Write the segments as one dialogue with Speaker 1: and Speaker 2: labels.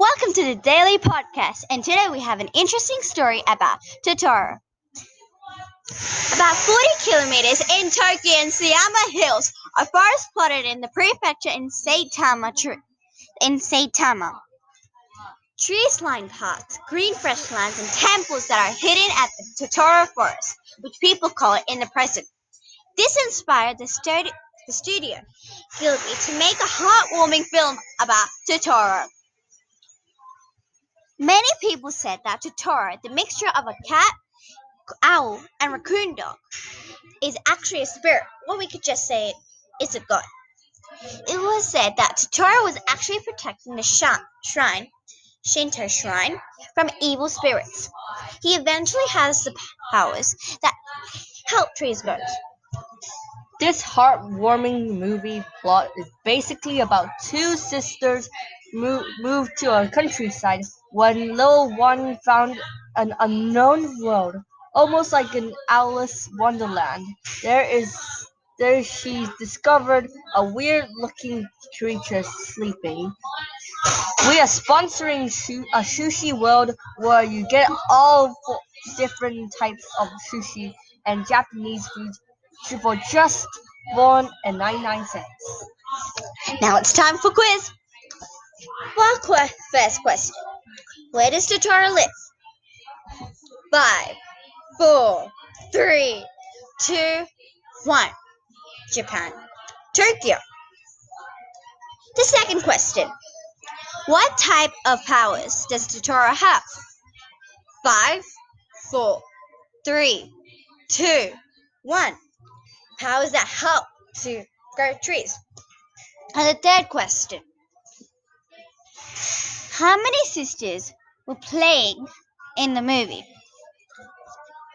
Speaker 1: Welcome to the Daily Podcast, and today we have an interesting story about Totoro. About 40 kilometers in Tokyo and Sayama Hills, a forest plotted in the prefecture in Saitama. In Saitama. Trees line paths, green fresh lands, and temples that are hidden at the Totoro Forest, which people call it in the present. This inspired the, studi- the studio Ghibli to make a heartwarming film about Totoro. Many people said that Totoro, the mixture of a cat, owl, and raccoon dog, is actually a spirit, or we could just say it's a god. It was said that Totoro was actually protecting the shrine, Shinto shrine, from evil spirits. He eventually has the powers that help trees grow.
Speaker 2: This heartwarming movie plot is basically about two sisters move, moved to a countryside when little one found an unknown world, almost like an Alice Wonderland. There is there she discovered a weird looking creature sleeping. We are sponsoring a sushi world where you get all different types of sushi and Japanese for just one and ninety nine cents.
Speaker 1: Now it's time for quiz. Well, qu- first question. Where does Totoro live? Five, four, three, two, one. Japan. Tokyo. The second question. What type of powers does the Totoro have? Five, four, three, two, one. Powers that help to grow trees. And the third question. How many sisters were playing in the movie?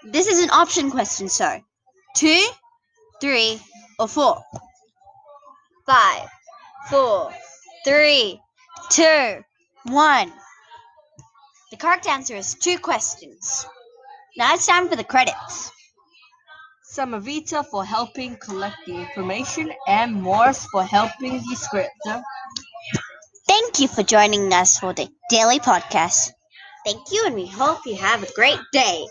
Speaker 1: This is an option question, so two, three, or four? Five, four, three, two, one. The correct answer is two questions. Now it's time for the credits.
Speaker 2: Samavita for helping collect the information and Morse for helping the script.
Speaker 1: Thank you for joining us for the daily podcast. Thank you, and we hope you have a great day.